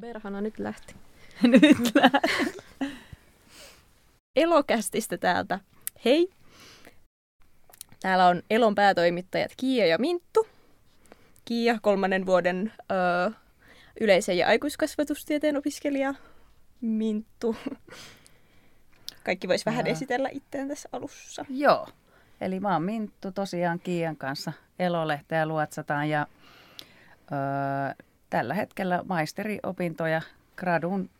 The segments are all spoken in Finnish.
Perhana nyt lähti. Nyt lähti. Elokästistä täältä. Hei! Täällä on Elon päätoimittajat Kiia ja Minttu. Kiia, kolmannen vuoden ö, yleisen ja aikuiskasvatustieteen opiskelija. Minttu. Kaikki vois vähän Joo. esitellä itseään tässä alussa. Joo. Eli mä oon Minttu tosiaan Kiian kanssa elolehteä luotsataan ja öö, tällä hetkellä maisteriopintoja gradun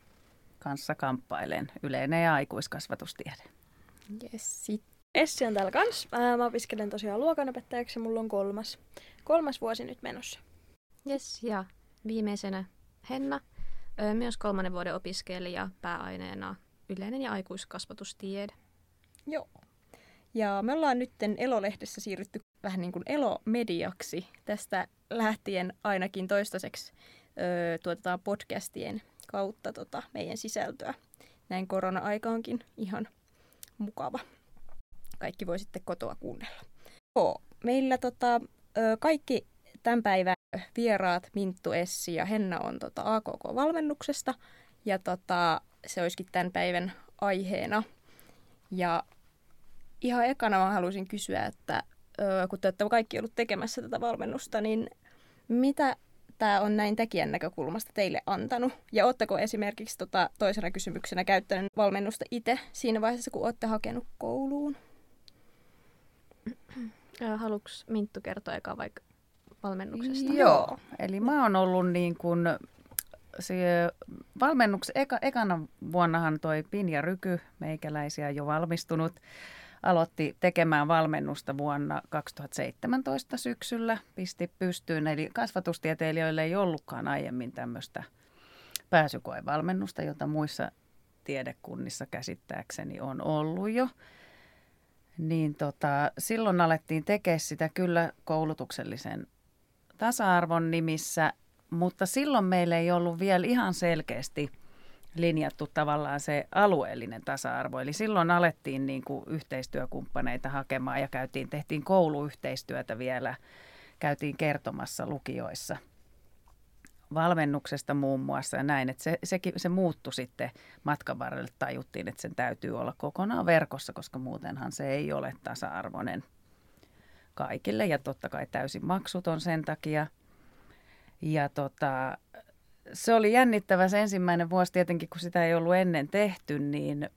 kanssa kamppailen yleinen ja aikuiskasvatustiede. Yes, sit. Essi on täällä kans. Ää, Mä opiskelen tosiaan luokanopettajaksi ja mulla on kolmas, kolmas vuosi nyt menossa. Yes, ja viimeisenä Henna, ö, myös kolmannen vuoden opiskelija pääaineena yleinen ja aikuiskasvatustiede. Joo. Ja me ollaan nyt Elolehdessä siirrytty vähän niin kuin Elomediaksi. Tästä lähtien ainakin toistaiseksi öö, tuotetaan podcastien kautta tota meidän sisältöä. Näin korona-aika onkin ihan mukava. Kaikki voi sitten kotoa kuunnella. Joo, meillä tota, ö, kaikki tämän päivän vieraat, Minttu, Essi ja Henna on tota AKK-valmennuksesta. Ja tota, se olisikin tämän päivän aiheena. Ja ihan ekana mä haluaisin kysyä, että kun te olette kaikki ollut tekemässä tätä valmennusta, niin mitä tämä on näin tekijän näkökulmasta teille antanut? Ja ootteko esimerkiksi tota, toisena kysymyksenä käyttänyt valmennusta itse siinä vaiheessa, kun olette hakenut kouluun? Haluatko Minttu kertoa eka vaikka valmennuksesta? Joo. Eli mä oon ollut niin kuin se valmennuks, eka, ekana vuonnahan toi Pinja Ryky, meikäläisiä jo valmistunut, aloitti tekemään valmennusta vuonna 2017 syksyllä, pisti pystyyn. Eli kasvatustieteilijöille ei ollutkaan aiemmin tämmöistä pääsykoevalmennusta, jota muissa tiedekunnissa käsittääkseni on ollut jo. Niin tota, silloin alettiin tekemään sitä kyllä koulutuksellisen tasa-arvon nimissä, mutta silloin meillä ei ollut vielä ihan selkeästi linjattu tavallaan se alueellinen tasa-arvo. Eli silloin alettiin niin kuin yhteistyökumppaneita hakemaan ja käytiin, tehtiin kouluyhteistyötä vielä, käytiin kertomassa lukioissa valmennuksesta muun muassa ja näin, että se, sekin, se muuttui sitten matkan varrelle, tajuttiin, että sen täytyy olla kokonaan verkossa, koska muutenhan se ei ole tasa-arvoinen kaikille ja totta kai täysin maksuton sen takia. Ja tota, se oli jännittävä se ensimmäinen vuosi tietenkin, kun sitä ei ollut ennen tehty, niin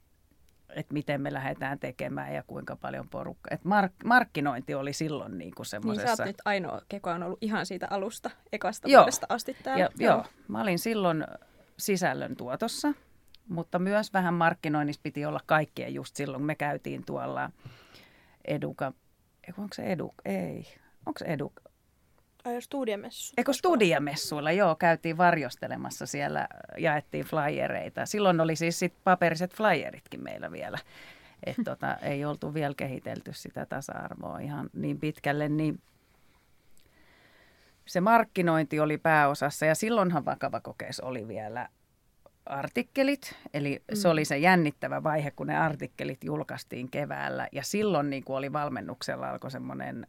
että miten me lähdetään tekemään ja kuinka paljon porukkaa. Et mark- markkinointi oli silloin niin kuin Niin sä semmoisessa... oot nyt ainoa, keko on ollut ihan siitä alusta, ekasta Joo. vuodesta asti täällä. Ja, joo, mä olin silloin sisällön tuotossa, mutta myös vähän markkinoinnissa piti olla kaikkea just silloin. Me käytiin tuolla Eduka, onko se Edu, ei, onko se Edu, Ai jos studiamessu. Eikö studiamessuilla, joo, käytiin varjostelemassa siellä, jaettiin flyereita. Silloin oli siis sit paperiset flyeritkin meillä vielä. Että tota, ei oltu vielä kehitelty sitä tasa-arvoa ihan niin pitkälle, niin se markkinointi oli pääosassa ja silloinhan vakava kokeessa oli vielä artikkelit, eli mm. se oli se jännittävä vaihe, kun ne artikkelit julkaistiin keväällä ja silloin niin kuin oli valmennuksella alkoi semmoinen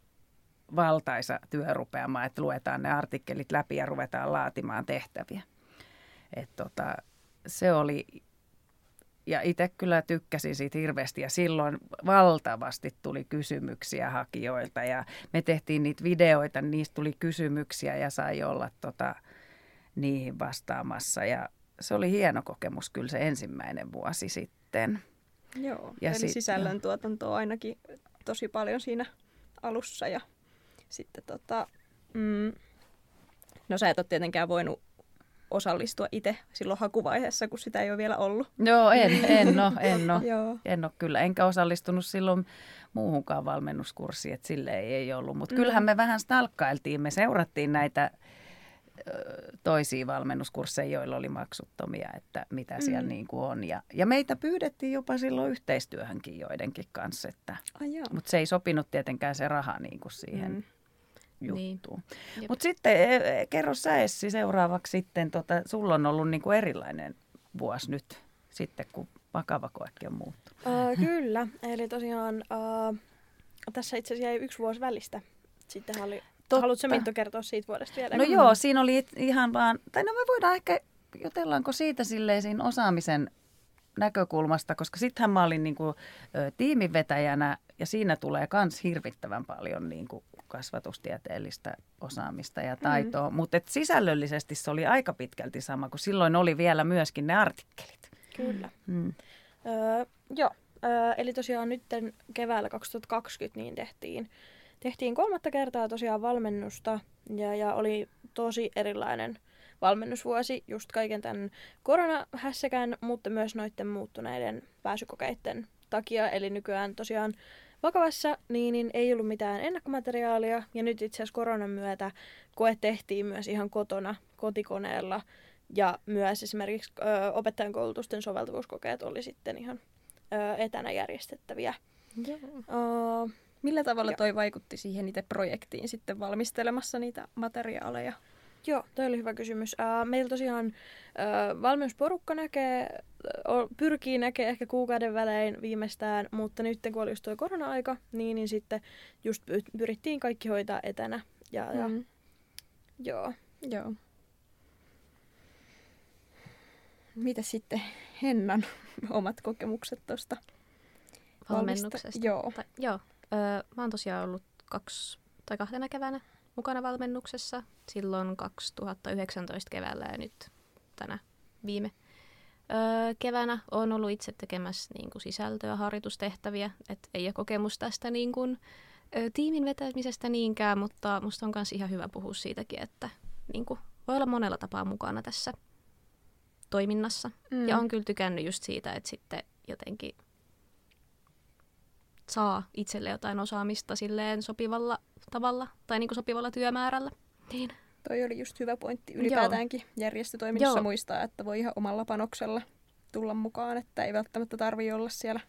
valtaisa työrupeama, että luetaan ne artikkelit läpi ja ruvetaan laatimaan tehtäviä. Et tota, se oli, ja itse kyllä tykkäsin siitä hirveästi ja silloin valtavasti tuli kysymyksiä hakijoilta ja me tehtiin niitä videoita, niin niistä tuli kysymyksiä ja sai olla tota, niihin vastaamassa ja se oli hieno kokemus kyllä se ensimmäinen vuosi sitten. Joo, Ja eli sit- sisällöntuotantoa ainakin tosi paljon siinä alussa ja sitten tota, mm, no sä et ole tietenkään voinut osallistua itse silloin hakuvaiheessa, kun sitä ei ole vielä ollut. Joo, en, en ole, en. Joo. En ole kyllä, enkä osallistunut silloin muuhunkaan valmennuskurssiin, että sille ei, ei ollut. Mutta Mm. kyllähän me vähän stalkkailtiin, me seurattiin näitä toisia valmennuskursseja, joilla oli maksuttomia, että mitä mm. siellä niin kuin on. Ja, ja meitä pyydettiin jopa silloin yhteistyöhönkin joidenkin kanssa, että, joo. mutta se ei sopinut tietenkään se raha niin kuin siihen Mm. Niin. juttuun. Jep. Mutta sitten e, e, kerro sä Essi seuraavaksi sitten, tota, sulla on ollut niin kuin erilainen vuosi nyt sitten, kun vakava koekin on muuttunut. Uh, kyllä, eli tosiaan uh, tässä itse asiassa jäi yksi vuosi välistä sitten oli... Totta. Haluatko Minttu kertoa siitä vuodesta vielä? No joo, siinä oli ihan vaan, tai no me voidaan ehkä, jutellaanko siitä silleen siinä osaamisen näkökulmasta, koska sittenhän mä olin niin kuin, ö, tiimivetäjänä ja siinä tulee myös hirvittävän paljon niin kuin, kasvatustieteellistä osaamista ja taitoa, mm. mutta sisällöllisesti se oli aika pitkälti sama, kun silloin oli vielä myöskin ne artikkelit. Kyllä. Mm. Öö, joo, öö, eli tosiaan nyt keväällä 2020 niin tehtiin, tehtiin kolmatta kertaa tosiaan valmennusta ja, ja oli tosi erilainen valmennusvuosi just kaiken tämän koronahässäkään, mutta myös noiden muuttuneiden pääsykokeiden takia. Eli nykyään tosiaan vakavassa, niin, niin ei ollut mitään ennakkomateriaalia. Ja nyt itse asiassa koronan myötä koe tehtiin myös ihan kotona, kotikoneella. Ja myös esimerkiksi ö, opettajan koulutusten soveltuvuuskokeet oli sitten ihan ö, etänä järjestettäviä. Joo. Ö, Millä tavalla toi vaikutti siihen itse projektiin sitten valmistelemassa niitä materiaaleja? Joo, toi oli hyvä kysymys. Uh, meillä tosiaan uh, valmennusporukka näkee, uh, pyrkii näkee ehkä kuukauden välein viimeistään, mutta nyt kun oli just tuo korona-aika, niin, niin sitten just py- pyrittiin kaikki hoitaa etänä. Ja, ja Mm. joo. Joo. Mitä sitten Hennan omat kokemukset tuosta valmennuksesta. Joo. Tai, joo. Öö, mä oon tosiaan ollut kaksi tai kahtena keväänä mukana valmennuksessa. Silloin 2019 keväällä ja nyt tänä viime öö, keväänä on ollut itse tekemässä niin kuin sisältöä, harjoitustehtäviä. Et ei ole kokemus tästä niin kuin, ö, tiimin vetämisestä niinkään, mutta musta on myös ihan hyvä puhua siitäkin, että niin kuin, voi olla monella tapaa mukana tässä toiminnassa. Mm. Ja on kyllä tykännyt just siitä, että sitten jotenkin saa itselle jotain osaamista silleen sopivalla tavalla tai niin kuin sopivalla työmäärällä. Niin. Toi oli just hyvä pointti ylipäätäänkin järjestötoiminnassa Joo. muistaa, että voi ihan omalla panoksella tulla mukaan, että ei välttämättä tarvi olla siellä.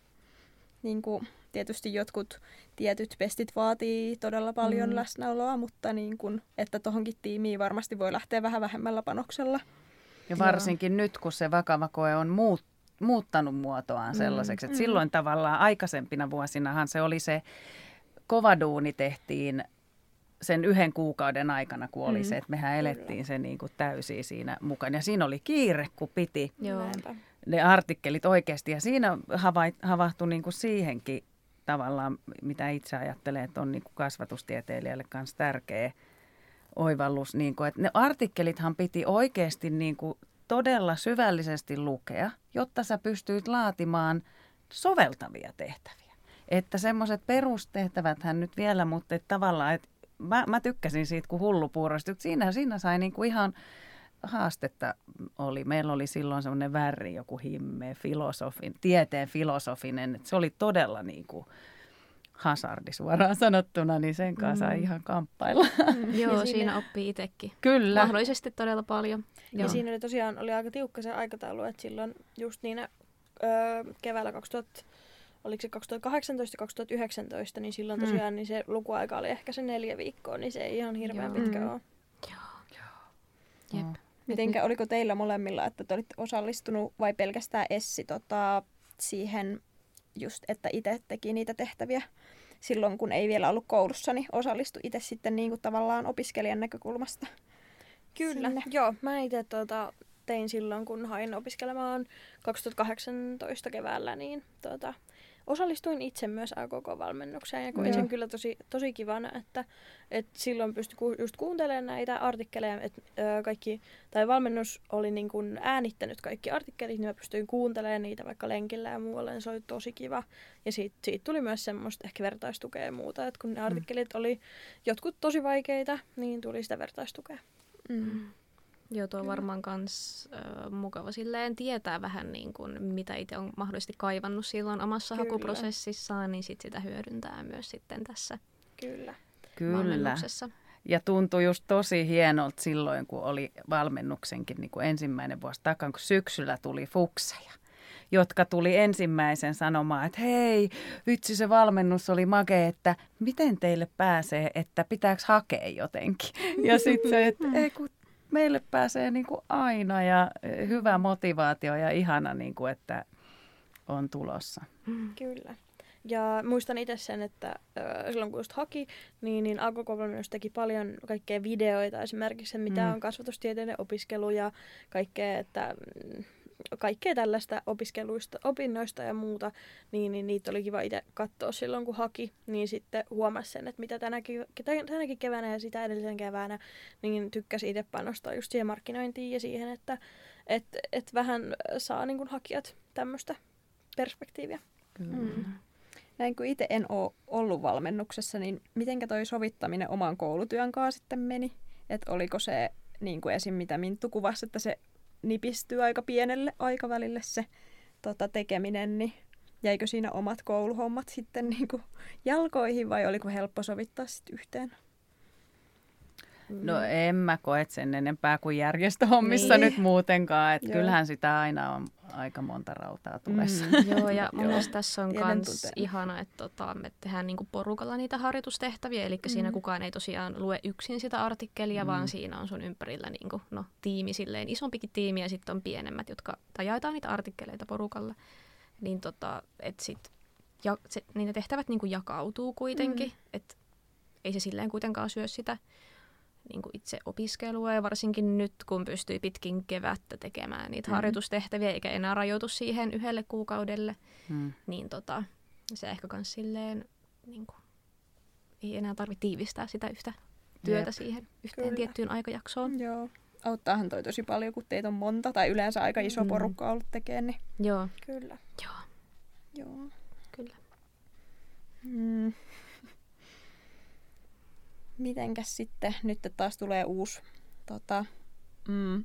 Niin kuin, tietysti jotkut tietyt pestit vaatii todella paljon Mm. mm. läsnäoloa, mutta niin kuin, että tohonkin tiimiin varmasti voi lähteä vähän vähemmällä panoksella. Ja varsinkin nyt, kun se vakava koe on muut, muuttanut muotoaan sellaiseksi, että Mm. silloin tavallaan aikaisempina vuosinahan se oli se kova duuni tehtiin sen yhden kuukauden aikana, kun oli Mm. se, että mehän elettiin se niin kuin täysin siinä mukana. Ja siinä oli kiire, kun piti Joo. Ne artikkelit oikeasti. Ja siinä havait, havahtui niin kuin siihenkin tavallaan, mitä itse ajattelee, että on niin kuin kasvatustieteilijälle kanssa tärkeä oivallus. Niin kuin, että ne artikkelithan piti oikeasti niin kuin todella syvällisesti lukea, jotta sä pystyit laatimaan soveltavia tehtäviä. Että semmoiset perustehtäväthän nyt vielä, mutta että tavallaan, että mä, mä tykkäsin siitä kuin hullupuurosta. Siinä, siinä sai niin kuin ihan haastetta oli. Meillä oli silloin semmoinen väri, joku himme, filosofin, tieteen filosofinen. Että se oli todella niin kuin hasardi suoraan sanottuna, niin sen kanssa sai Mm. ihan kamppailla. Joo, siinä- siinä oppii itsekin. Kyllä. Mahdollisesti todella paljon. Ja siinä oli tosiaan oli aika tiukka se aikataulu, että silloin just niinä öö, keväällä 2000, oliko se 2018 2019, niin silloin Mm. tosiaan niin se lukuaika oli ehkä se neljä viikkoa, niin se ei ihan hirveän Joo. pitkä Mm. ole. Jep. Mm. Mitenkä, oliko teillä molemmilla, että te olitte osallistunut vai pelkästään Essi tota, siihen just, että itse teki niitä tehtäviä silloin, kun ei vielä ollut koulussa, niin osallistui itse sitten niin kuin tavallaan opiskelijan näkökulmasta. Kyllä, Sinne. joo. Mä itse tota, tein silloin, kun hain opiskelemaan 2018 keväällä, niin tota, osallistuin itse myös AKK-valmennukseen ja koin Joo. sen kyllä tosi, tosi kivana, että, että silloin pystyi ku, just kuuntelemaan näitä artikkeleja, että ö, kaikki, tai valmennus oli niin kuin äänittänyt kaikki artikkelit, niin mä pystyin kuuntelemaan niitä vaikka lenkillä ja muualla, niin se oli tosi kiva. Ja siitä, siitä tuli myös semmoista ehkä vertaistukea ja muuta, että kun ne artikkelit oli jotkut tosi vaikeita, niin tuli sitä vertaistukea. Mm. Joo, tuo on varmaan kans äh, mukava silleen tietää vähän niin kuin, mitä itse on mahdollisesti kaivannut silloin omassa Kyllä. hakuprosessissaan, niin sit sitä hyödyntää myös sitten tässä Kyllä. Kyllä. valmennuksessa. Ja tuntui just tosi hienolta silloin, kun oli valmennuksenkin niin kuin ensimmäinen vuosi takan, kun syksyllä tuli fukseja jotka tuli ensimmäisen sanomaan, että hei, vitsi se valmennus oli makea, että miten teille pääsee, että pitääkö hakea jotenkin. Ja sitten se, että ei kun meille pääsee niin kuin aina ja hyvä motivaatio ja ihana, niin kuin, että on tulossa. Kyllä. Ja muistan itse sen, että ö, silloin kun just haki, niin, niin alkukoulutus teki paljon kaikkea videoita, esimerkiksi mitä Mm. on kasvatustieteiden opiskelu ja kaikkea, että mm, kaikkea tällaista opiskeluista, opinnoista ja muuta, niin, niin niitä oli kiva itse katsoa silloin, kun haki. Niin sitten huomasi sen, että mitä tänäkin, tänäkin keväänä ja sitä edellisen keväänä, niin tykkäsi itse panostaa just siihen markkinointiin ja siihen, että et, et vähän saa niin kuin hakijat tämmöistä perspektiiviä. Kyllä. Mm. Näin kun itse en ole ollut valmennuksessa, niin mitenkä toi sovittaminen oman koulutyön kanssa sitten meni? Että oliko se niin kuin esim. mitä Minttu kuvasi, että se nipistyy aika pienelle aikavälille se tota, tekeminen, niin jäikö siinä omat kouluhommat sitten niin kuin jalkoihin vai oliko helppo sovittaa sitten yhteen? No en mä koe sen enempää kuin järjestöhommissa Niin. nyt muutenkaan. Että kyllähän sitä aina on aika monta rautaa tulessa. Mm. Joo, ja mun Joo. mielestä tässä on Tiedän myös ihana, että tota, me tehdään niinku porukalla niitä harjoitustehtäviä, eli siinä Mm. kukaan ei tosiaan lue yksin sitä artikkelia, Mm. vaan siinä on sun ympärillä niinku, no, tiimi silleen, isompikin tiimi ja sitten on pienemmät, jotka tai jaetaan niitä artikkeleita porukalla. Niin tota, et sit, ja, se, niin ne tehtävät niinku jakautuu kuitenkin, mm. että ei se silleen kuitenkaan syö sitä niin kuin itse opiskelua ja varsinkin nyt, kun pystyy pitkin kevättä tekemään niitä Mm. harjoitustehtäviä eikä enää rajoitu siihen yhdelle kuukaudelle, Mm. niin tota, se ehkä kans silleen, niin kuin, ei enää tarvitse tiivistää sitä yhtä työtä Jep. siihen yhteen Kyllä. tiettyyn aikajaksoon. Joo. Auttaahan toi tosi paljon, kun teitä on monta tai yleensä aika iso Mm. porukka ollut tekemään, niin Joo, Kyllä. joo, joo. kyllä. Mm. Mitenkäs sitten, nyt taas tulee uusi tota, mm,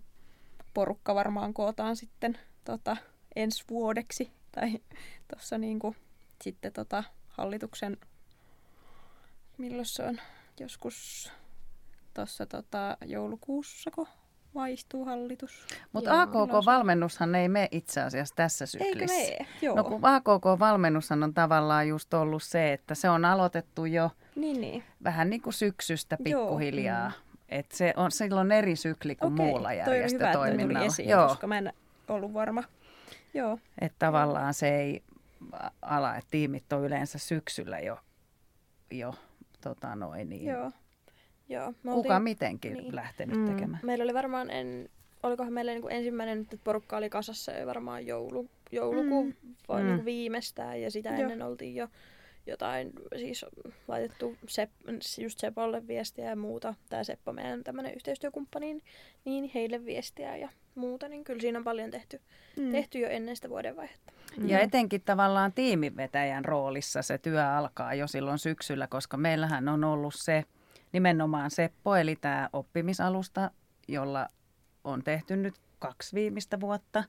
porukka varmaan kootaan sitten tota, ensi vuodeksi. Tai tuossa niinku, sitten tota, hallituksen, milloin se on, joskus tuossa tota, joulukuussako vaihtuu hallitus. Mutta. AKK-valmennushan ei mene itse asiassa tässä Eikö syklissä. mene? Joo. No kun AKK-valmennushan on tavallaan just ollut se, että se on aloitettu jo Niin, niin. vähän niin kuin syksystä Joo. pikkuhiljaa. Et se on silloin eri sykli kuin Okei, muulla toi on hyvä, että toi järjestötoiminnalla. esiin, Joo, koska mä en ollut varma. Joo. että tavallaan se ei ala, että tiimit on yleensä syksyllä jo, jo tota noin, niin Joo. Joo. Me kuka oltiin- mitenkin niin. lähtenyt Mm. tekemään. Meillä oli varmaan, en, olikohan meillä niin kuin ensimmäinen, että porukka oli kasassa jo varmaan joulu, joulukuun Mm. vai Mm. niin kuin viimeistään ja sitä Joo. ennen oltiin jo jotain, siis laitettu Sep, just Sepolle viestiä ja muuta. Tämä Seppo, meidän tämmöinen yhteistyökumppani, niin- niin heille viestiä ja muuta, niin kyllä siinä on paljon tehty, Mm. tehty jo ennen sitä vuodenvaihetta. Ja etenkin tavallaan tiimivetäjän roolissa se työ alkaa jo silloin syksyllä, koska meillähän on ollut se nimenomaan Seppo, eli tämä oppimisalusta, jolla on tehty nyt kaksi viimeistä vuotta.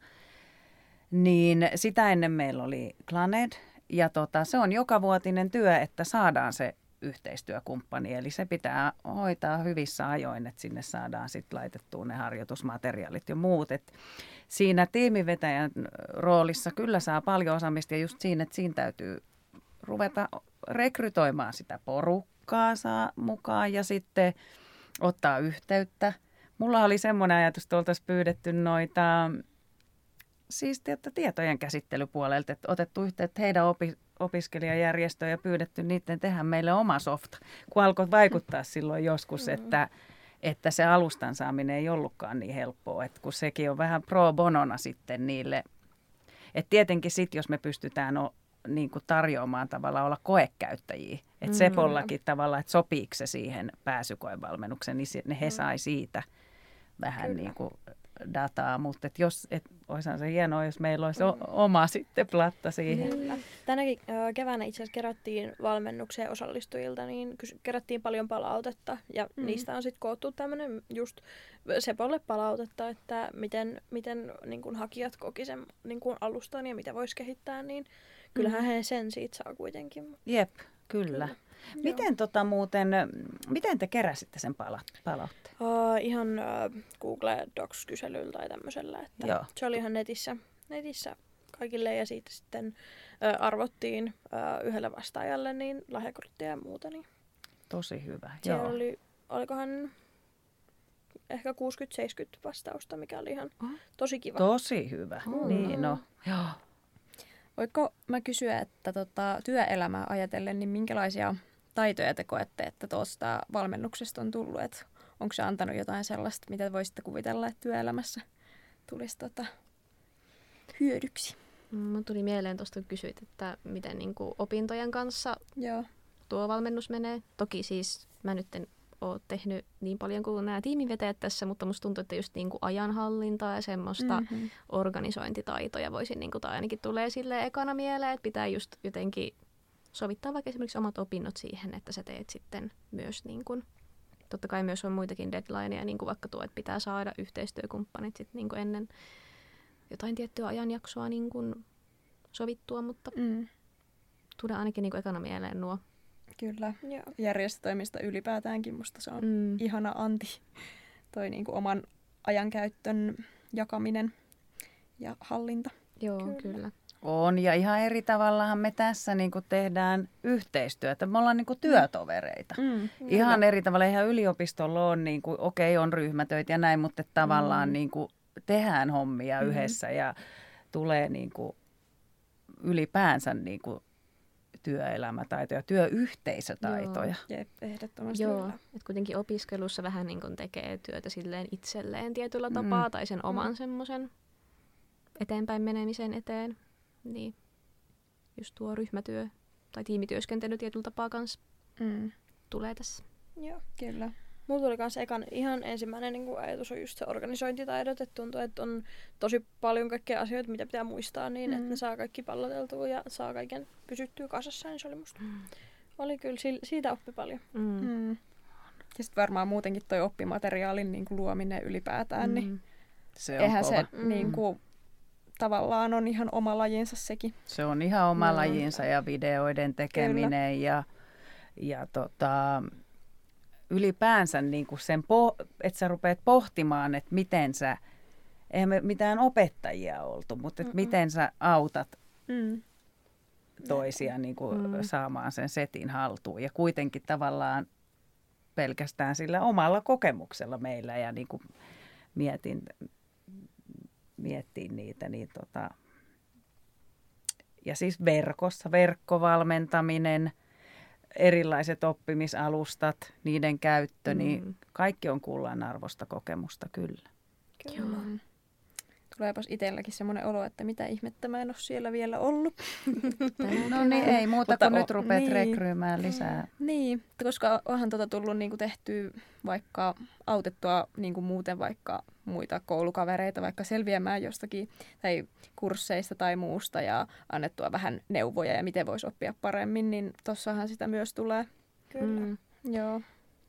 Niin sitä ennen meillä oli Claned, ja tota, se on jokavuotinen työ, että saadaan se yhteistyökumppani. Eli se pitää hoitaa hyvissä ajoin, että sinne saadaan sitten laitettua ne harjoitusmateriaalit ja muut. Et siinä tiimivetäjän roolissa kyllä saa paljon osaamista ja just siinä, että siinä täytyy ruveta rekrytoimaan sitä porukkaa saa mukaan ja sitten ottaa yhteyttä. Mulla oli semmoinen ajatus, että oltaisiin pyydetty noita siis että tietojen käsittelypuolelta, että otettu yhteyttä heidän opi, opiskelijajärjestöön ja pyydetty niiden tehdä meille oma softa, kun alkoi vaikuttaa silloin joskus, Mm. että, että se alustan saaminen ei ollutkaan niin helppoa, että kun sekin on vähän pro bonona sitten niille. että tietenkin sitten, jos me pystytään o, niin kuin tarjoamaan tavallaan olla koekäyttäjiä, että Mm. Sepollakin tavallaan, että sopiiko se siihen pääsykoevalmennukseen, niin he Mm. sai siitä vähän Kyllä. niin kuin dataa, mutta et jos, et, se hienoa, jos meillä olisi o, Mm. oma sitten platta siihen. Kyllä. Tänäkin keväänä itse asiassa kerättiin valmennukseen osallistujilta, niin kerättiin paljon palautetta ja Mm. mm. niistä on sitten koottu tämmöinen just Sepolle palautetta, että miten, miten niin kun hakijat koki sen niin kun alustan ja mitä voisi kehittää, niin kyllähän he sen siitä saa kuitenkin. Jep, kyllä. Miten, tota muuten, miten te keräsitte sen pala- palautteen? Uh, ihan uh, Google Docs-kyselyllä tai tämmöisellä, että Joo. se oli ihan netissä, netissä kaikille ja siitä sitten uh, arvottiin uh, yhdelle vastaajalle niin lahjakorttia ja muuta, niin Tosi hyvä. Siellä Joo. oli, olikohan ehkä 60-70 vastausta, mikä oli ihan Oh. tosi kiva. Tosi hyvä. Oh. Niin, no. Joo. Voiko mä kysyä, että tota, työelämää ajatellen, niin minkälaisia taitoja te koette, että tuosta valmennuksesta on tullut? Et onko se antanut jotain sellaista, mitä voisitte kuvitella, että työelämässä tulisi tota, hyödyksi? Mun tuli mieleen tuosta, kun kysyit, että miten niin kuin opintojen kanssa Joo. tuo valmennus menee. Toki siis mä nyt en ole tehnyt niin paljon kuin nämä tiimivetäjät tässä, mutta musta tuntuu, että just niin kuin ajanhallintaa ja semmoista Mm-hmm. organisointitaitoja voisin, niin kuin, tai ainakin tulee sille ekana mieleen, että pitää just jotenkin sovittaa vaikka esimerkiksi omat opinnot siihen, että sä teet sitten myös niin kuin, totta kai myös on muitakin deadlineja, niin kuin vaikka tuo, että pitää saada yhteistyökumppanit sitten niin kuin ennen jotain tiettyä ajanjaksoa niin kuin sovittua, mutta Mm, tulee ainakin niin kuin ekana mieleen nuo. kyllä. Joo. Järjestötoimista ylipäätäänkin musta se on Mm. ihana anti. Toi niinku oman ajankäyttön jakaminen ja hallinta. Joo, Kyllä. kyllä. On, ja ihan eri tavallahan me tässä niin kuin tehdään yhteistyötä. Me ollaan niin kuin työtovereita. Mm. Ihan eri tavalla, ihan yliopistolla on, niin kuin, okei, on ryhmätöitä ja näin, mutta tavallaan Mm. niin kuin, tehdään hommia Mm. yhdessä ja tulee niin kuin, ylipäänsä niin kuin, työelämätaitoja, työyhteisötaitoja. Jep, ehdottomasti. Joo, että kuitenkin opiskelussa vähän niin kuin tekee työtä silleen itselleen tietyllä tapaa Mm. tai sen oman semmoisen eteenpäin menemisen eteen. Niin just tuo ryhmätyö tai tiimityöskentely tietyllä tapaa kanssa Mm. tulee tässä. Joo. Kyllä. Mulla tuli kans ekan ihan ensimmäinen niin kuin ajatus on just se organisointitaidot, että tuntuu, että on tosi paljon kaikkea asioita, mitä pitää muistaa niin, mm. että Mm. ne saa kaikki palloteltua ja saa kaiken pysyttyä kasassa, niin se oli musta. Oli kyllä, si- siitä oppi paljon. Mm. Mm. Ja sitten varmaan muutenkin toi oppimateriaalin niin kuin luominen ylipäätään, mm. niin Mm. Se on eihän kova. se Mm. niin kuin, tavallaan on ihan oma lajinsa sekin. Se on ihan oma Joo. lajinsa ja videoiden tekeminen ja, ja tota, ylipäänsä niin kuin sen, po- että sä rupeat pohtimaan, että miten sä, eihän me mitään opettajia oltu, mutta että Mm-mm. miten sä autat Mm. toisia niin kuin Mm. saamaan sen setin haltuun ja kuitenkin tavallaan pelkästään sillä omalla kokemuksella meillä ja niin kuin mietin, miettiin niitä, niin tota, ja siis verkossa, verkkovalmentaminen, erilaiset oppimisalustat, niiden käyttö, mm. niin Mm. kaikki on kullan arvosta kokemusta kyllä. Kyllä. Mm. Tuleepas itselläkin semmoinen olo, että mitä ihmettä mä en ole siellä vielä ollut. No niin, ei muuta Mutta kuin nyt rupeat niin. rekryymään lisää. Niin, koska onhan tota tullut niinku tehtyä vaikka autettua niinku muuten vaikka muita koulukavereita vaikka selviämään jostakin tai kursseista tai muusta ja annettua vähän neuvoja ja miten voisi oppia paremmin, niin tossahan sitä myös tulee. Kyllä. Mm. Joo.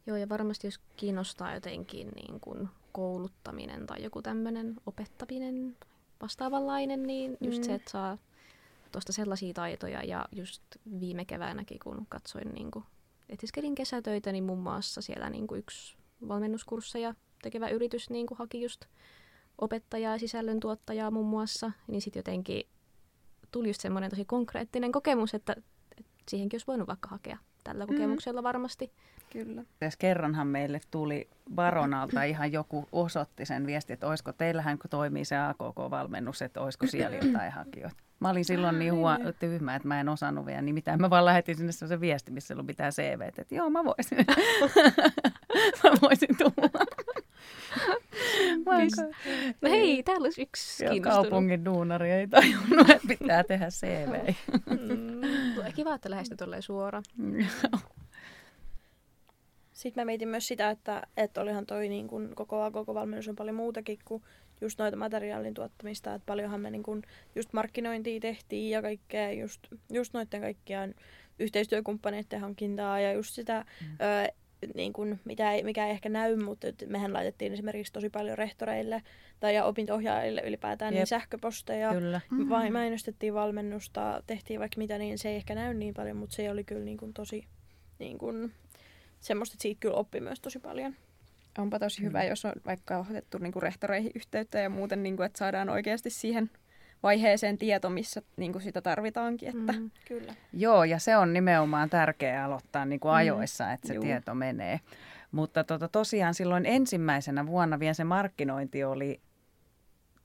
Joo, ja varmasti jos kiinnostaa jotenkin niin kuin kouluttaminen tai joku tämmöinen opettaminen vastaavanlainen, niin just Mm. se, että saa tuosta sellaisia taitoja. Ja just viime keväänäkin, kun katsoin, niin kuin, etiskelin kesätöitä, niin muun muassa siellä niin kuin yksi valmennuskursseja tekevä yritys niin kuin haki just opettajaa ja sisällöntuottajaa muun muassa. Niin sitten jotenkin tuli just semmoinen tosi konkreettinen kokemus, että, että siihenkin olisi voinut vaikka hakea tällä Mm. kokemuksella varmasti. Kyllä. Tässä kerranhan meille tuli Baronalta ihan joku osoitti sen viesti, että olisiko teillähän, kun toimii se AKK-valmennus, että olisiko siellä jotain hakijoita. Mä olin silloin niin huo- tyhmä, että mä en osannut vielä, niin mitä mä vaan lähetin sinne se viesti, missä on pitää CV, että joo mä voisin, mä voisin tulla. No hei, täällä olisi yksi kiinnostunut. kaupungin duunari ei tajunnut, että pitää tehdä CV. Mm, tulee kiva, että lähestyy tolleen suoraan. Sitten mä mietin myös sitä, että, että olihan toi niin kun koko koko valmennus on paljon muutakin kuin just noita materiaalin tuottamista. Että paljonhan me niin kun just markkinointia tehtiin ja kaikkea just, just noiden kaikkiaan yhteistyökumppaneiden hankintaa ja just sitä, mm. ö, niin kun, mitä ei, mikä ei ehkä näy, mutta mehän laitettiin esimerkiksi tosi paljon rehtoreille tai ja opinto-ohjaajille ylipäätään niin Jep. sähköposteja. Kyllä. Vai mainostettiin valmennusta, tehtiin vaikka mitä, niin se ei ehkä näy niin paljon, mutta se oli kyllä niin kuin tosi niin kuin, semmoista, että siitä kyllä oppi myös tosi paljon. Onpa tosi hyvä, jos on vaikka otettu niinku rehtoreihin yhteyttä ja muuten, niinku, että saadaan oikeasti siihen vaiheeseen tieto, missä niinku sitä tarvitaankin. Että, Mm. Kyllä. Joo, ja se on nimenomaan tärkeää aloittaa niin kuin Mm, ajoissa, että se juu. tieto menee. Mutta tota, tosiaan silloin ensimmäisenä vuonna vielä se markkinointi oli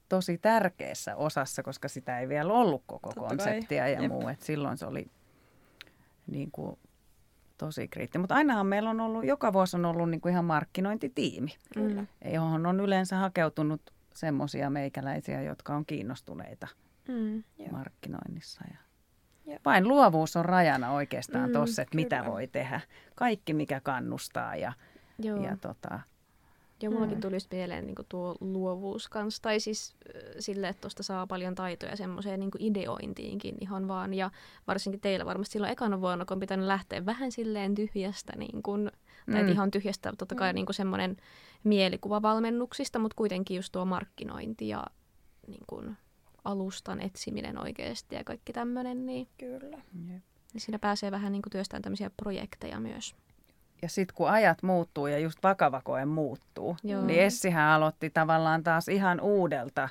tosi tärkeässä osassa, koska sitä ei vielä ollut koko Totta kai. konseptia ja Jep. muu. Et silloin se oli niin kuin, tosi kriittinen. Mutta ainahan meillä on ollut, joka vuosi on ollut niin kuin ihan markkinointitiimi, Kyllä. Mm. johon on yleensä hakeutunut semmoisia meikäläisiä, jotka on kiinnostuneita Mm. Joo. markkinoinnissa. Ja Joo. vain luovuus on rajana oikeastaan Mm, tuossa, että mitä voi tehdä. Kaikki, mikä kannustaa ja, Joo. ja tota, Joo, mullakin Mm. tuli just mieleen niin tuo luovuus kanssa. Tai siis äh, sille, että tuosta saa paljon taitoja semmoiseen niin ideointiinkin ihan vaan. Ja varsinkin teillä varmasti silloin ekana vuonna, kun on pitänyt lähteä vähän silleen tyhjästä, niin kuin, tai Mm. mm. ihan tyhjästä, totta kai Mm. niin kuin semmoinen mielikuva valmennuksista, mutta kuitenkin just tuo markkinointi ja niin kuin, alustan etsiminen oikeasti ja kaikki tämmöinen, niin, Kyllä. niin siinä pääsee vähän niin kuin työstämään tämmöisiä projekteja myös. Ja sitten kun ajat muuttuu ja just vakava koe muuttuu, Joo. niin Essihän aloitti tavallaan taas ihan uudelta,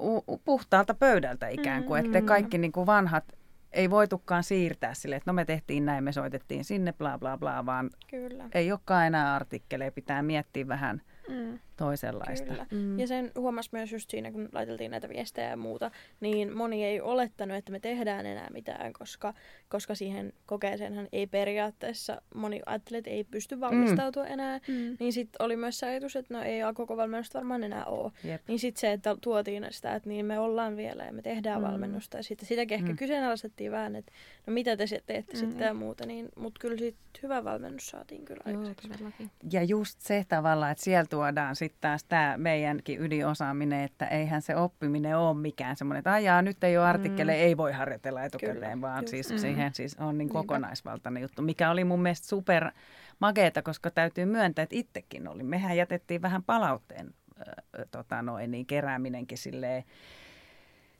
u- puhtaalta pöydältä ikään kuin, että Mm. kaikki niin kuin vanhat ei voitukaan siirtää sille, että no me tehtiin näin, me soitettiin sinne, bla bla bla, vaan Kyllä. ei olekaan enää artikkeleja, pitää miettiä vähän Mm. Toisenlaista. Kyllä. Mm. Ja sen huomasi myös just siinä, kun laiteltiin näitä viestejä ja muuta, niin moni ei olettanut, että me tehdään enää mitään, koska, koska siihen kokeeseenhan ei periaatteessa, moni ajattelee, että ei pysty valmistautua mm. enää. Mm. Niin sitten oli myös se ajatus, että no ei koko valmennusta varmaan enää ole. Jep. Niin sitten se, että tuotiin sitä, että niin me ollaan vielä ja me tehdään Mm. mm. valmennusta. Ja sitten sitäkin ehkä Mm. mm. kyseenalaistettiin vähän, että no mitä te sitten teette Mm. mm. sitten ja muuta. Niin, Mutta kyllä siitä hyvä valmennus saatiin kyllä Joo, aikaiseksi. todellakin. Ja just se tavalla, että siellä tuodaan sitten taas tämä meidänkin ydinosaaminen, että eihän se oppiminen ole mikään semmoinen, että ajaa, nyt ei ole artikkeleja, mm. ei voi harjoitella etukäteen, Kyllä, vaan just. siis Mm. siihen siis on niin Niinpä. kokonaisvaltainen juttu, mikä oli mun mielestä super makeeta, koska täytyy myöntää, että itsekin oli. Mehän jätettiin vähän palautteen äh, tota noin, niin kerääminenkin silleen,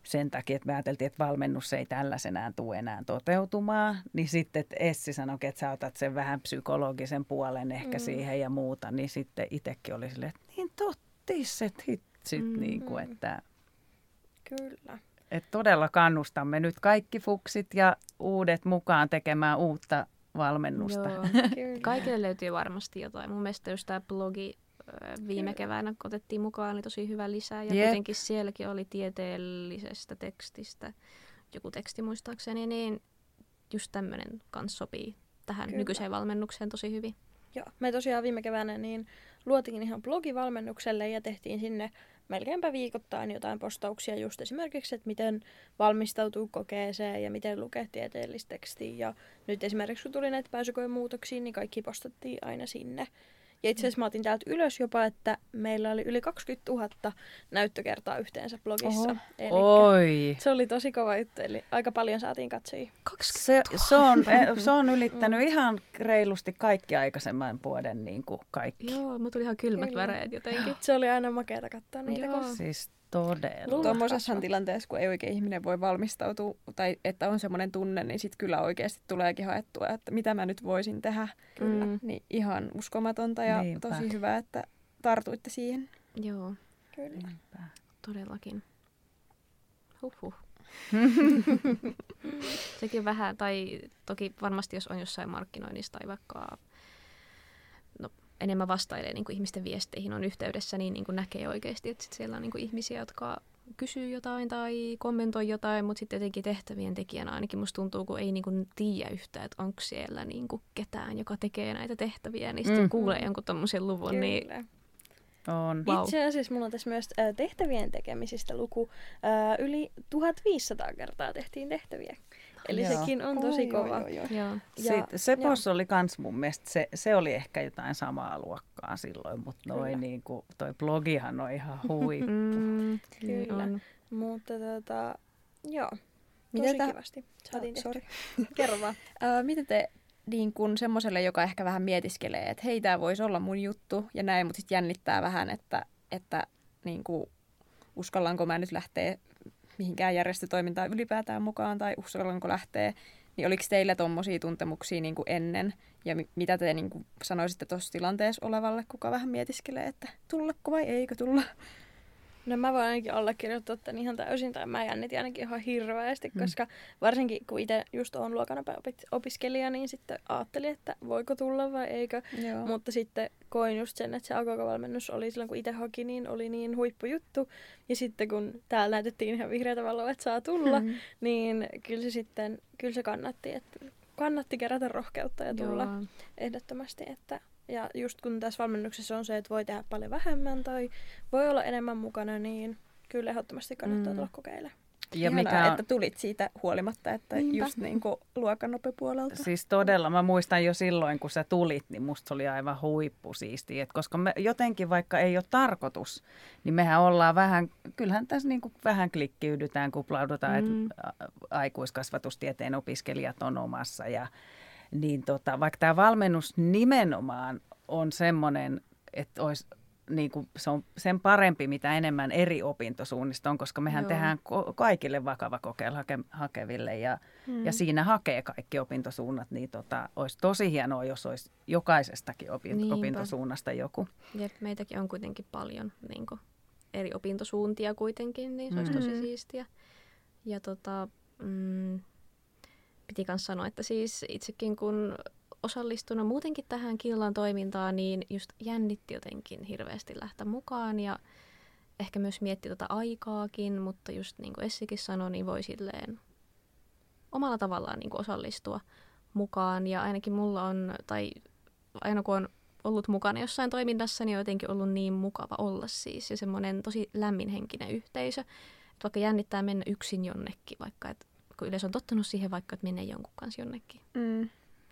sen takia, että me ajateltiin, että valmennus ei tällaisenään tule enää toteutumaan, niin sitten että Essi sanoi, että sä otat sen vähän psykologisen puolen ehkä mm. Siihen ja muuta, niin sitten itsekin oli silleen, että niin tottiset hitsit, Mm. mm. niin kuin, että, Kyllä. että todella kannustamme nyt kaikki fuksit ja uudet mukaan tekemään uutta valmennusta. Joo. Kyllä. Kaikille löytyy varmasti jotain. Mun mielestä just tämä blogi viime keväänä otettiin mukaan, oli tosi hyvä lisää. Ja kuitenkin sielläkin oli tieteellisestä tekstistä joku teksti muistaakseni, niin just tämmöinen kanssa sopii tähän Kyllä. nykyiseen valmennukseen tosi hyvin. Joo, me tosiaan viime keväänä niin luotiin ihan blogivalmennukselle ja tehtiin sinne melkeinpä viikoittain jotain postauksia just esimerkiksi, että miten valmistautuu kokeeseen ja miten lukee tieteellistä tekstiä. Ja nyt esimerkiksi kun tuli näitä pääsykoen muutoksia, niin kaikki postattiin aina sinne. Ja itse asiassa mä otin täältä ylös jopa, että meillä oli yli 20 000 näyttökertaa yhteensä blogissa. Oi! Se oli tosi kova juttu, eli aika paljon saatiin katsojia. Se, se, on, eh, se on ylittänyt ihan reilusti kaikki aikaisemman vuoden niin kuin kaikki. Joo, mutta tuli ihan kylmät Kyllä. väreet jotenkin. Se oli aina makeata katsoa niitä. Joo. Siis todella. Tuommoisessa kasvaa. tilanteessa, kun ei oikein ihminen voi valmistautua, tai että on semmoinen tunne, niin sitten kyllä oikeasti tuleekin haettua, että mitä mä nyt voisin tehdä. Kyllä. Mm. Niin ihan uskomatonta ja Niinpä. tosi hyvä, että tartuitte siihen. Joo, Kyllä. Niinpä. todellakin. Huhhuh. Sekin vähän, tai toki varmasti jos on jossain markkinoinnissa tai vaikka enemmän vastailee niin kuin ihmisten viesteihin on yhteydessä, niin, niin kuin näkee oikeasti, että sit siellä on niin kuin ihmisiä, jotka kysyy jotain tai kommentoi jotain, mutta sitten jotenkin tehtävien tekijänä ainakin musta tuntuu, kun ei niin kuin tiedä yhtään, että onko siellä niin kuin ketään, joka tekee näitä tehtäviä, niin sitten Mm. kuulee jonkun tommosen luvun, niin Kyllä. On. Vau. Itse asiassa mulla on tässä myös äh, tehtävien tekemisistä luku. Äh, yli 1500 kertaa tehtiin tehtäviä. Eli Joo. sekin on tosi Oi, kova. oi, oi. joo. Ja- Sitten Sepos oli kans mun mielestä, se, se oli ehkä jotain samaa luokkaa silloin, mutta noin niin kuin, toi blogihan on ihan hui. Mm, Kyllä. niin on. Mutta tota, joo, Miten tosi kivasti saatiin Ah, tehtyä. Kerro vaan. Ää, miten te niin kun semmoiselle, joka ehkä vähän mietiskelee, että hei, tämä voisi olla mun juttu ja näin, mutta sitten jännittää vähän, että, että niin kuin, uskallanko mä nyt lähteä mihinkään järjestötoimintaan ylipäätään mukaan tai uskallanko lähteä, niin oliko teillä tuommoisia tuntemuksia niin kuin ennen ja mi- mitä te niin kuin sanoisitte tuossa tilanteessa olevalle, kuka vähän mietiskelee, että tullako vai eikö tulla? No mä voin ainakin allekirjoittaa tämän ihan täysin, tai mä jännitin ainakin ihan hirveästi, Mm. koska varsinkin kun itse just on luokanopea-opiskelija, niin sitten ajattelin, että voiko tulla vai eikö. Joo. Mutta sitten koin just sen, että se agogo-valmennus oli silloin, kun itse haki, niin oli niin huippujuttu. Ja sitten kun täällä näytettiin ihan vihreätä valoa, että saa tulla, Mm. niin kyllä se sitten, kyllä se kannatti, että kannatti kerätä rohkeutta ja tulla Joo. ehdottomasti. Että, ja just kun tässä valmennuksessa on se, että voi tehdä paljon vähemmän tai voi olla enemmän mukana, niin kyllä ehdottomasti kannattaa Mm. tulla kokeilemaan. Ja Ihanaa, mikä on, että tulit siitä huolimatta, että Niinpä. just niin kuin luokanopepuolelta. Siis todella, mä muistan jo silloin, kun sä tulit, niin musta se oli aivan huippusiistiä. Et koska me jotenkin, vaikka ei ole tarkoitus, niin mehän ollaan vähän, kyllähän tässä niin kuin vähän klikkiydytään, kuplaudutaan, Mm. että aikuiskasvatustieteen opiskelijat on omassa. Ja, niin tota, vaikka tämä valmennus nimenomaan on semmoinen, että olisi niin kuin se on sen parempi, mitä enemmän eri opintosuunnista on, koska mehän Joo. tehdään ko- kaikille vakava kokeilla hake- hakeville ja mm. ja siinä hakee kaikki opintosuunnat, niin tota, olisi tosi hienoa, jos olisi jokaisestakin opin- Niinpä. opintosuunnasta joku. Jep, meitäkin on kuitenkin paljon niin kuin, eri opintosuuntia kuitenkin, niin se olisi Mm. tosi siistiä. Ja tota, mm, piti myös sanoa, että siis itsekin kun osallistuna muutenkin tähän Killan toimintaan, niin just jännitti jotenkin hirveästi lähteä mukaan ja ehkä myös mietti tota aikaakin, mutta just niin kuin Essikin sanoi, niin voi silleen omalla tavallaan niin kuin osallistua mukaan. Ja ainakin mulla on, tai aina kun on ollut mukana jossain toiminnassa, niin on jotenkin ollut niin mukava olla siis. Ja semmoinen tosi lämminhenkinen yhteisö. Että vaikka jännittää mennä yksin jonnekin, vaikka et, kun yleensä on tottunut siihen vaikka, että menee jonkun kanssa jonnekin Mm.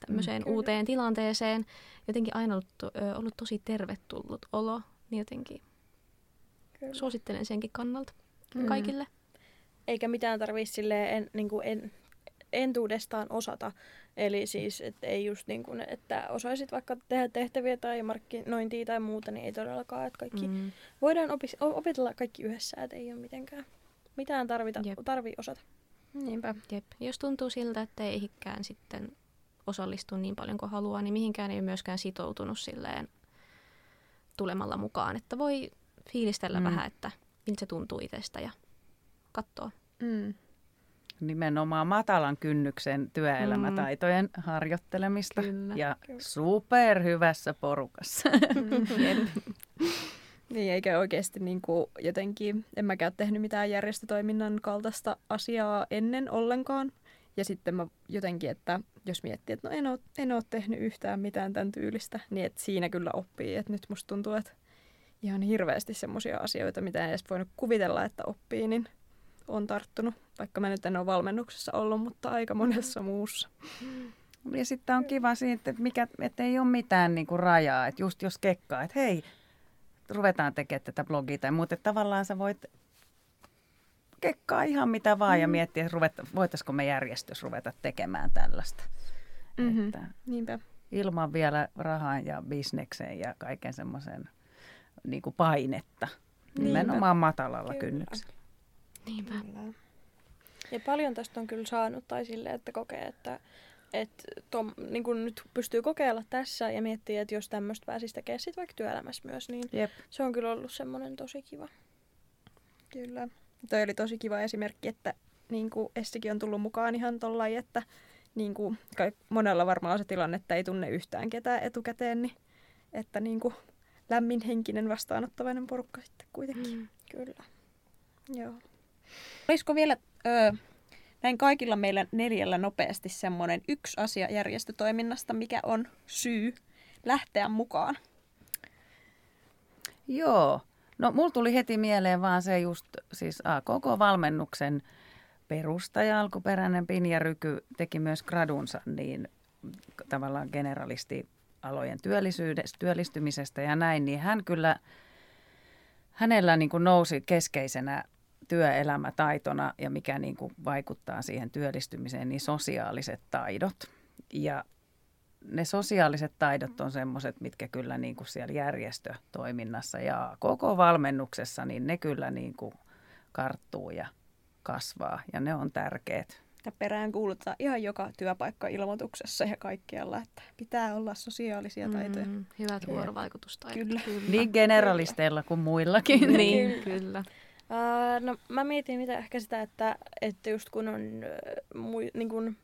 tämmöiseen Kyllä. uuteen tilanteeseen. Jotenkin aina ollut, to- ollut tosi tervetullut olo, niin jotenkin Kyllä. suosittelen senkin kannalta Mm. kaikille. Eikä mitään tarvitse silleen en, niin kuin en, entuudestaan osata. Eli siis, että ei just niin kuin, että osaisit vaikka tehdä tehtäviä tai markkinointia tai muuta, niin ei todellakaan. Että kaikki Mm. voidaan opis, opetella kaikki yhdessä, että ei ole mitenkään mitään tarvita, Jep. tarvii osata. Niinpä. Jep. Jos tuntuu siltä, että ei ehikään sitten osallistu niin paljon kuin haluaa, niin mihinkään ei ole myöskään sitoutunut silleen tulemalla mukaan. Että voi fiilistellä Mm. mm. vähän, että miltä se tuntuu itsestä ja katsoa. Mm. Nimenomaan matalan kynnyksen työelämätaitojen harjoittelemista Kyllä. ja superhyvässä porukassa. Jep. Niin, eikä oikeasti niin kuin jotenkin, en mäkään tehnyt mitään järjestötoiminnan kaltaista asiaa ennen ollenkaan. Ja sitten mä jotenkin, että jos miettii, että no en ole, en ole tehnyt yhtään mitään tämän tyylistä, niin että siinä kyllä oppii. Että nyt musta tuntuu, että ihan hirveästi semmoisia asioita, mitä en edes voinut kuvitella, että oppii, niin on tarttunut. Vaikka mä nyt en ole valmennuksessa ollut, mutta aika monessa muussa. Ja sitten on kiva siitä, että, mikä, että ei ole mitään niinku rajaa. Että just jos kekkaa, että hei, ruvetaan tekemään tätä blogia tai muuta. Tavallaan sä voit kekkaa ihan mitä vaan mm. ja miettiä, että ruveta, voitaisiko me järjestössä ruveta tekemään tällaista. Mhm. Että Niinpä. ilman vielä rahan ja bisnekseen ja kaiken semmoisen niin kuin painetta. Niinpä. Nimenomaan matalalla Kyllä. kynnyksellä. Niinpä. Ja paljon tästä on kyllä saanut, tai silleen, että kokee, että että tom, niin kun nyt pystyy kokeilla tässä ja miettiä, että jos tämmöistä pääsisi tekemään sit vaikka työelämässä myös, niin Jep. se on kyllä ollut semmoinen tosi kiva. Kyllä. Toi oli tosi kiva esimerkki, että niin kuin Essikin on tullut mukaan ihan tollain, että niin kuin, kai monella varmaan on se tilanne, että ei tunne yhtään ketään etukäteen, niin että niin kuin, lämminhenkinen vastaanottavainen porukka sitten kuitenkin. Mm. Kyllä. Joo. Olisiko vielä ö, näin kaikilla meillä neljällä nopeasti semmoinen yksi asia järjestötoiminnasta, mikä on syy lähteä mukaan? Joo. No mulla tuli heti mieleen vaan se just, siis AKK-valmennuksen perustaja, alkuperäinen Pinja Ryky teki myös gradunsa niin tavallaan generalisti alojen työllistymisestä ja näin, niin hän kyllä, hänellä niin kuin nousi keskeisenä työelämätaitona ja mikä niin kuin vaikuttaa siihen työllistymiseen, niin sosiaaliset taidot. Ja ne sosiaaliset taidot on semmoiset, mitkä kyllä niin kuin siellä järjestötoiminnassa ja koko valmennuksessa, niin ne kyllä niin kuin karttuu ja kasvaa ja ne on tärkeät. Ja perään kuulutaan ihan joka työpaikka-ilmoituksessa ja kaikkialla, että pitää olla sosiaalisia taitoja. Mm, hyvät vuorovaikutustaidot. Kyllä. kyllä. Niin generalisteilla kuin muillakin. niin, kyllä. Uh, no mä mietin mitä ehkä sitä, että, että just kun on, mui, niin kun,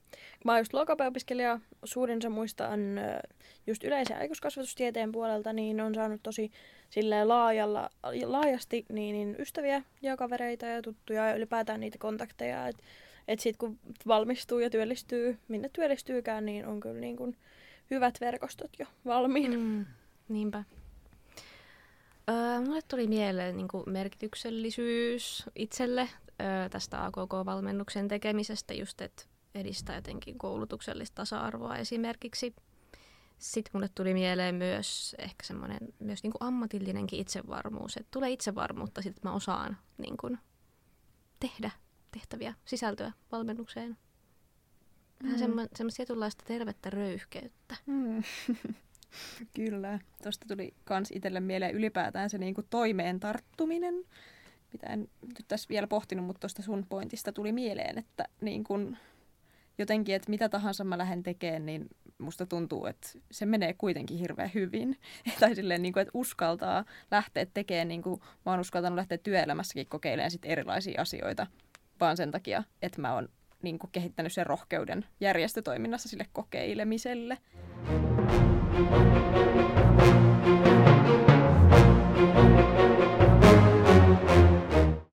mä oon just logopeopiskelija, suurinsa muistan uh, just yleisen aikuiskasvatustieteen puolelta, niin on saanut tosi sille laajalla, laajasti niin, niin ystäviä ja kavereita ja tuttuja ja ylipäätään niitä kontakteja. Että et sit kun valmistuu ja työllistyy, minne työllistyykään, niin on kyllä niin kun hyvät verkostot jo valmiina. Mm, niinpä. Öö, mulle tuli mieleen niin kuin merkityksellisyys itselle öö, tästä AKK-valmennuksen tekemisestä, just että edistää jotenkin koulutuksellista tasa-arvoa esimerkiksi. Sitten mulle tuli mieleen myös ehkä semmoinen myös niin kuin ammatillinenkin itsevarmuus, että tulee itsevarmuutta sitten, että mä osaan niin kuin, tehdä tehtäviä sisältöä valmennukseen. Vähän mm. semmoista tietynlaista tervettä röyhkeyttä. Mm. Kyllä. Tuosta tuli kans itselle mieleen ylipäätään se niinku toimeen tarttuminen, mitä en nyt tässä vielä pohtinut, mutta tuosta sun pointista tuli mieleen, että niin kun jotenkin, että mitä tahansa mä lähden tekemään, niin musta tuntuu, että se menee kuitenkin hirveän hyvin. tai silleen, niin kuin, että uskaltaa lähteä tekemään, niin kuin mä oon uskaltanut lähteä työelämässäkin kokeilemaan sit erilaisia asioita, vaan sen takia, että mä oon niin kuin, kehittänyt sen rohkeuden järjestötoiminnassa sille kokeilemiselle. Thank you.